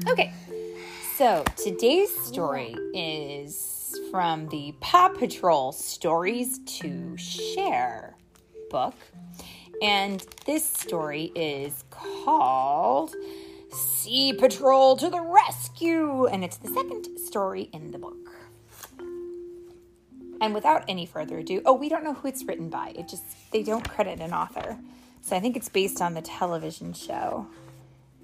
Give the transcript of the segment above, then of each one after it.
Okay, so today's story is from the Paw Patrol Stories to Share book. And this story is called Sea Patrol to the Rescue. And it's the second story in the book. And without any further ado, oh, we don't know who it's written by. It just, they don't credit an author. So I think it's based on the television show.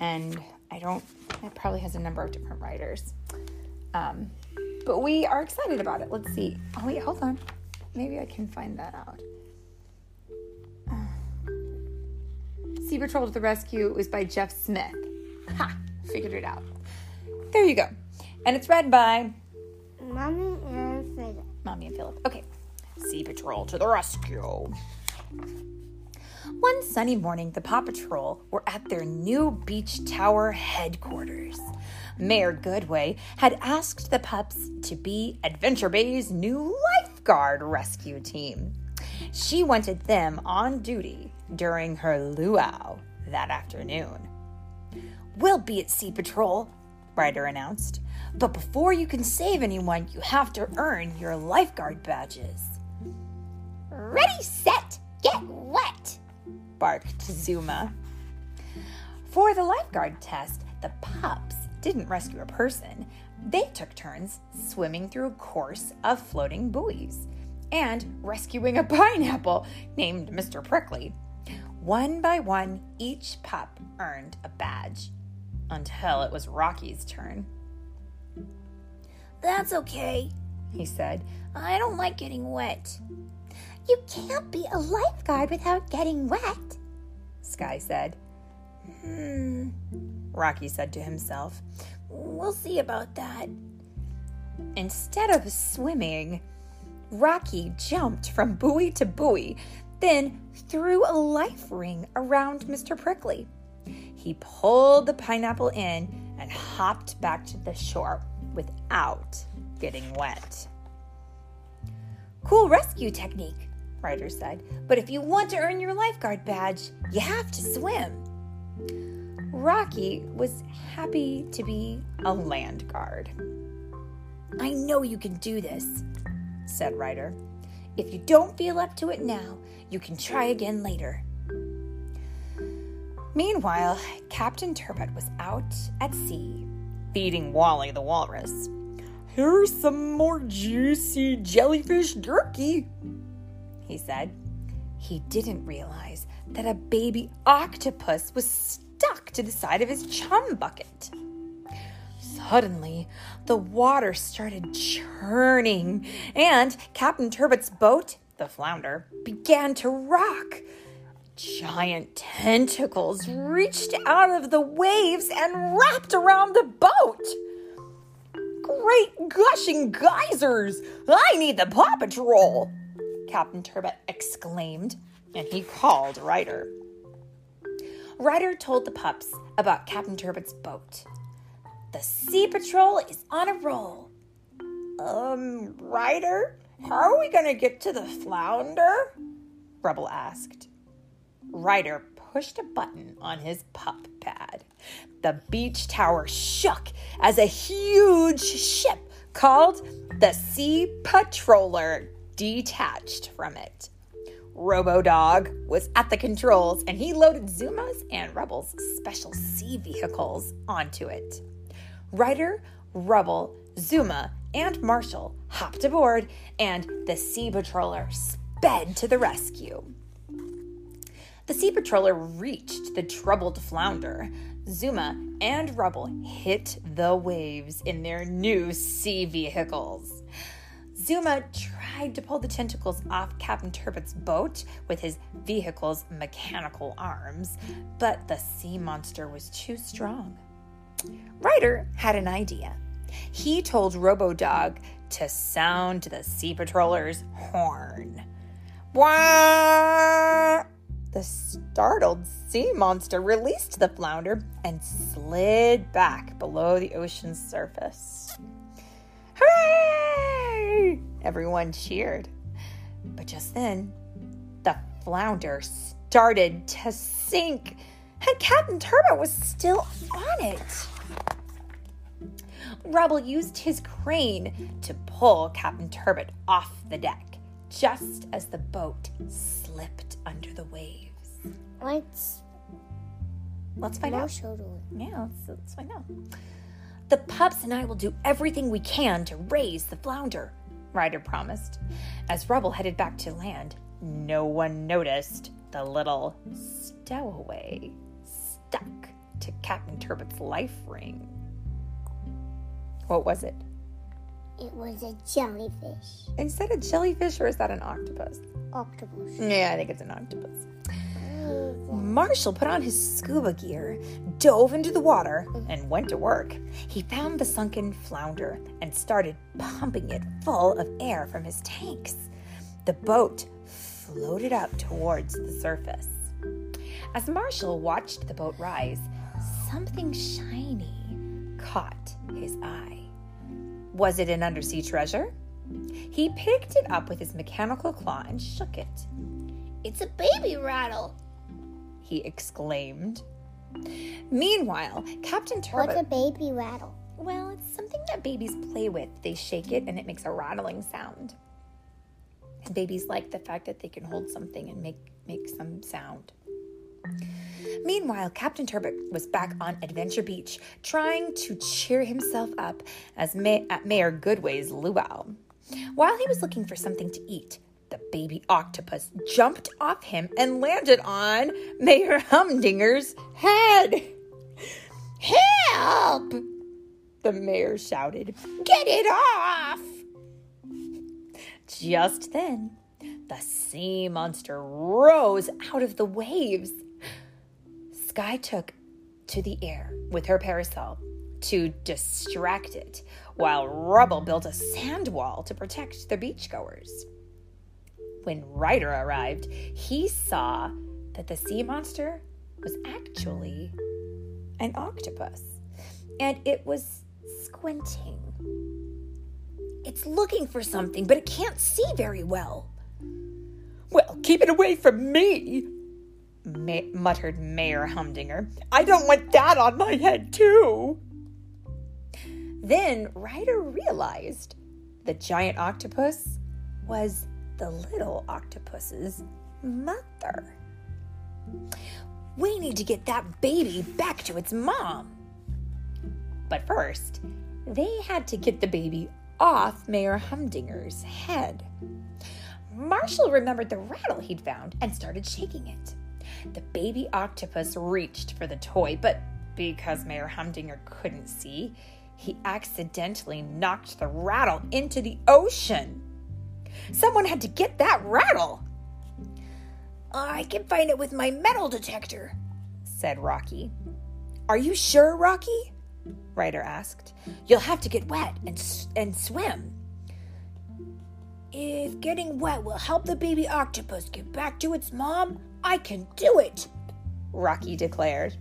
And I don't, it probably has a number of different writers. Um, but we are excited about it. Let's see. Oh, wait, hold on. Maybe I can find that out. Uh, sea Patrol to the Rescue was by Jeff Smith. Ha! Figured it out. There you go. And it's read by Mommy and Philip. Mommy and Philip. Okay. Sea Patrol to the rescue. One sunny morning, the Paw Patrol were at their new beach tower headquarters. Mayor Goodway had asked the pups to be Adventure Bay's new lifeguard rescue team. She wanted them on duty during her luau that afternoon. We'll be at Sea Patrol, Ryder announced. But before you can save anyone, you have to earn your lifeguard badges. Ready, set, barked Zuma. For the lifeguard test, the pups didn't rescue a person. They took turns swimming through a course of floating buoys and rescuing a pineapple named Mr. Prickly. One by one, each pup earned a badge until it was Rocky's turn. That's okay, he said. I don't like getting wet. You can't be a lifeguard without getting wet, Sky said. Hmm, Rocky said to himself. We'll see about that. Instead of swimming, Rocky jumped from buoy to buoy, then threw a life ring around Mr. Prickly. He pulled the pineapple in and hopped back to the shore without getting wet. Cool rescue technique, Ryder said. But if you want to earn your lifeguard badge, you have to swim. Rocky was happy to be a land guard. I know you can do this, said Ryder. If you don't feel up to it now, you can try again later. Meanwhile, Captain Turbot was out at sea, feeding Wally the walrus. Here's some more juicy jellyfish jerky, he said. He didn't realize that a baby octopus was stuck to the side of his chum bucket. Suddenly, the water started churning, and Captain Turbot's boat, the flounder, began to rock. Giant tentacles reached out of the waves and wrapped around the boat. Great gushing geysers! I need the Paw Patrol! Captain Turbot exclaimed, and he called Ryder. Ryder told the pups about Captain Turbot's boat. The Sea Patrol is on a roll. Um, Ryder, how are we going to get to the flounder? Rubble asked. Ryder pushed a button on his pup pad. The beach tower shook as a huge ship called the Sea Patroller detached from it. Robo Dog was at the controls and he loaded Zuma's and Rubble's special sea vehicles onto it. Ryder, Rubble, Zuma, and Marshall hopped aboard and the Sea Patroller sped to the rescue. The Sea Patroller reached the troubled flounder. Zuma and Rubble hit the waves in their new sea vehicles. Zuma tried to pull the tentacles off Captain Turbot's boat with his vehicle's mechanical arms, but the sea monster was too strong. Ryder had an idea. He told Robodog to sound the sea patroller's horn. Wah! The startled sea monster released the flounder and slid back below the ocean's surface. Hooray! Everyone cheered. But just then, the flounder started to sink, and Captain Turbot was still on it. Rubble used his crane to pull Captain Turbot off the deck just as the boat slipped under the waves. What's Let's find out. Yeah, let's, let's find out. The pups and I will do everything we can to raise the flounder, Ryder promised. As Rubble headed back to land, no one noticed the little stowaway stuck to Captain Turbot's life ring. What was it? It was a jellyfish. Is that a jellyfish or is that an octopus? Octopus. Yeah, I think it's an octopus. Marshall put on his scuba gear, dove into the water, and went to work. He found the sunken flounder and started pumping it full of air from his tanks. The boat floated up towards the surface. As Marshall watched the boat rise, something shiny caught his eye. Was it an undersea treasure? He picked it up with his mechanical claw and shook it. It's a baby rattle. He exclaimed. Meanwhile, Captain What's Turbot. a baby rattle? well, it's something that babies play with. They shake it and it makes a rattling sound. And babies like the fact that they can hold something and make, make some sound. Meanwhile, Captain Turbot was back on Adventure Beach, trying to cheer himself up as Ma- at Mayor Goodway's luau. While he was looking for something to eat, baby octopus jumped off him and landed on Mayor Humdinger's head. Help! The mayor shouted. Get it off! Just then, the sea monster rose out of the waves. Sky took to the air with her parasol to distract it, while Rubble built a sand wall to protect the beachgoers. When Ryder arrived, he saw that the sea monster was actually an octopus, and it was squinting. It's looking for something, but it can't see very well. Well, keep it away from me, ma- muttered Mayor Humdinger. I don't want that on my head, too. Then Ryder realized the giant octopus was the little octopus's mother. We need to get that baby back to its mom. But first, they had to get the baby off Mayor Humdinger's head. Marshall remembered the rattle he'd found and started shaking it. The baby octopus reached for the toy, but because Mayor Humdinger couldn't see, he accidentally knocked the rattle into the ocean. Someone had to get that rattle. I can find it with my metal detector, said Rocky. Are you sure, Rocky? Ryder asked. You'll have to get wet and, and swim. If getting wet will help the baby octopus get back to its mom, I can do it, Rocky declared.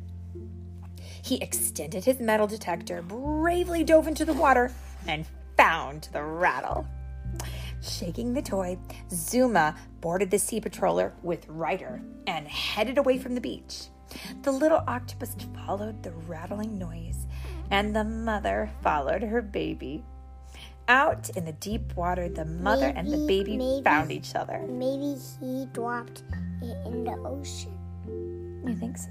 He extended his metal detector, bravely dove into the water, and found the rattle. Shaking the toy, Zuma boarded the sea patroller with Ryder and headed away from the beach. The little octopus followed the rattling noise, and the mother followed her baby. Out in the deep water, the mother and the baby maybe- found each other. Maybe he dropped it in the ocean. You think so?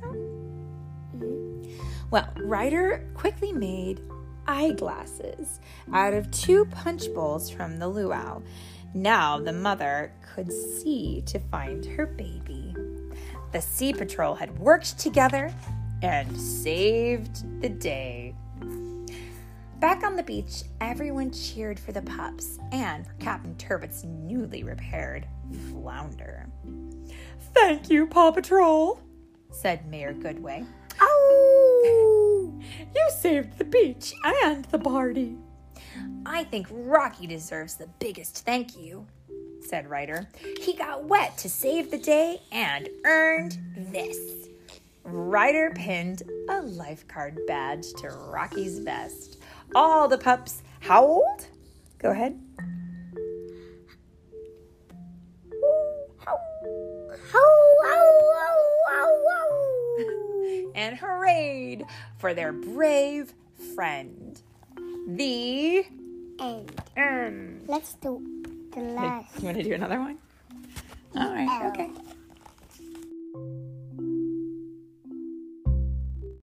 Mm-hmm. Well, Ryder quickly made eyeglasses out of two punch bowls from the luau. Now the mother could see to find her baby. The Sea Patrol had worked together and saved the day. Back on the beach, everyone cheered for the pups and for Captain Turbot's newly repaired flounder. Thank you, Paw Patrol, said Mayor Goodway. Oh! You saved the beach and the party. I think Rocky deserves the biggest thank you, said Ryder. He got wet to save the day and earned this. Ryder pinned a lifeguard badge to Rocky's vest. All the pups howled. Go ahead. For their brave friend. the end. end. Let's do the last. You want to do another one? All right, okay.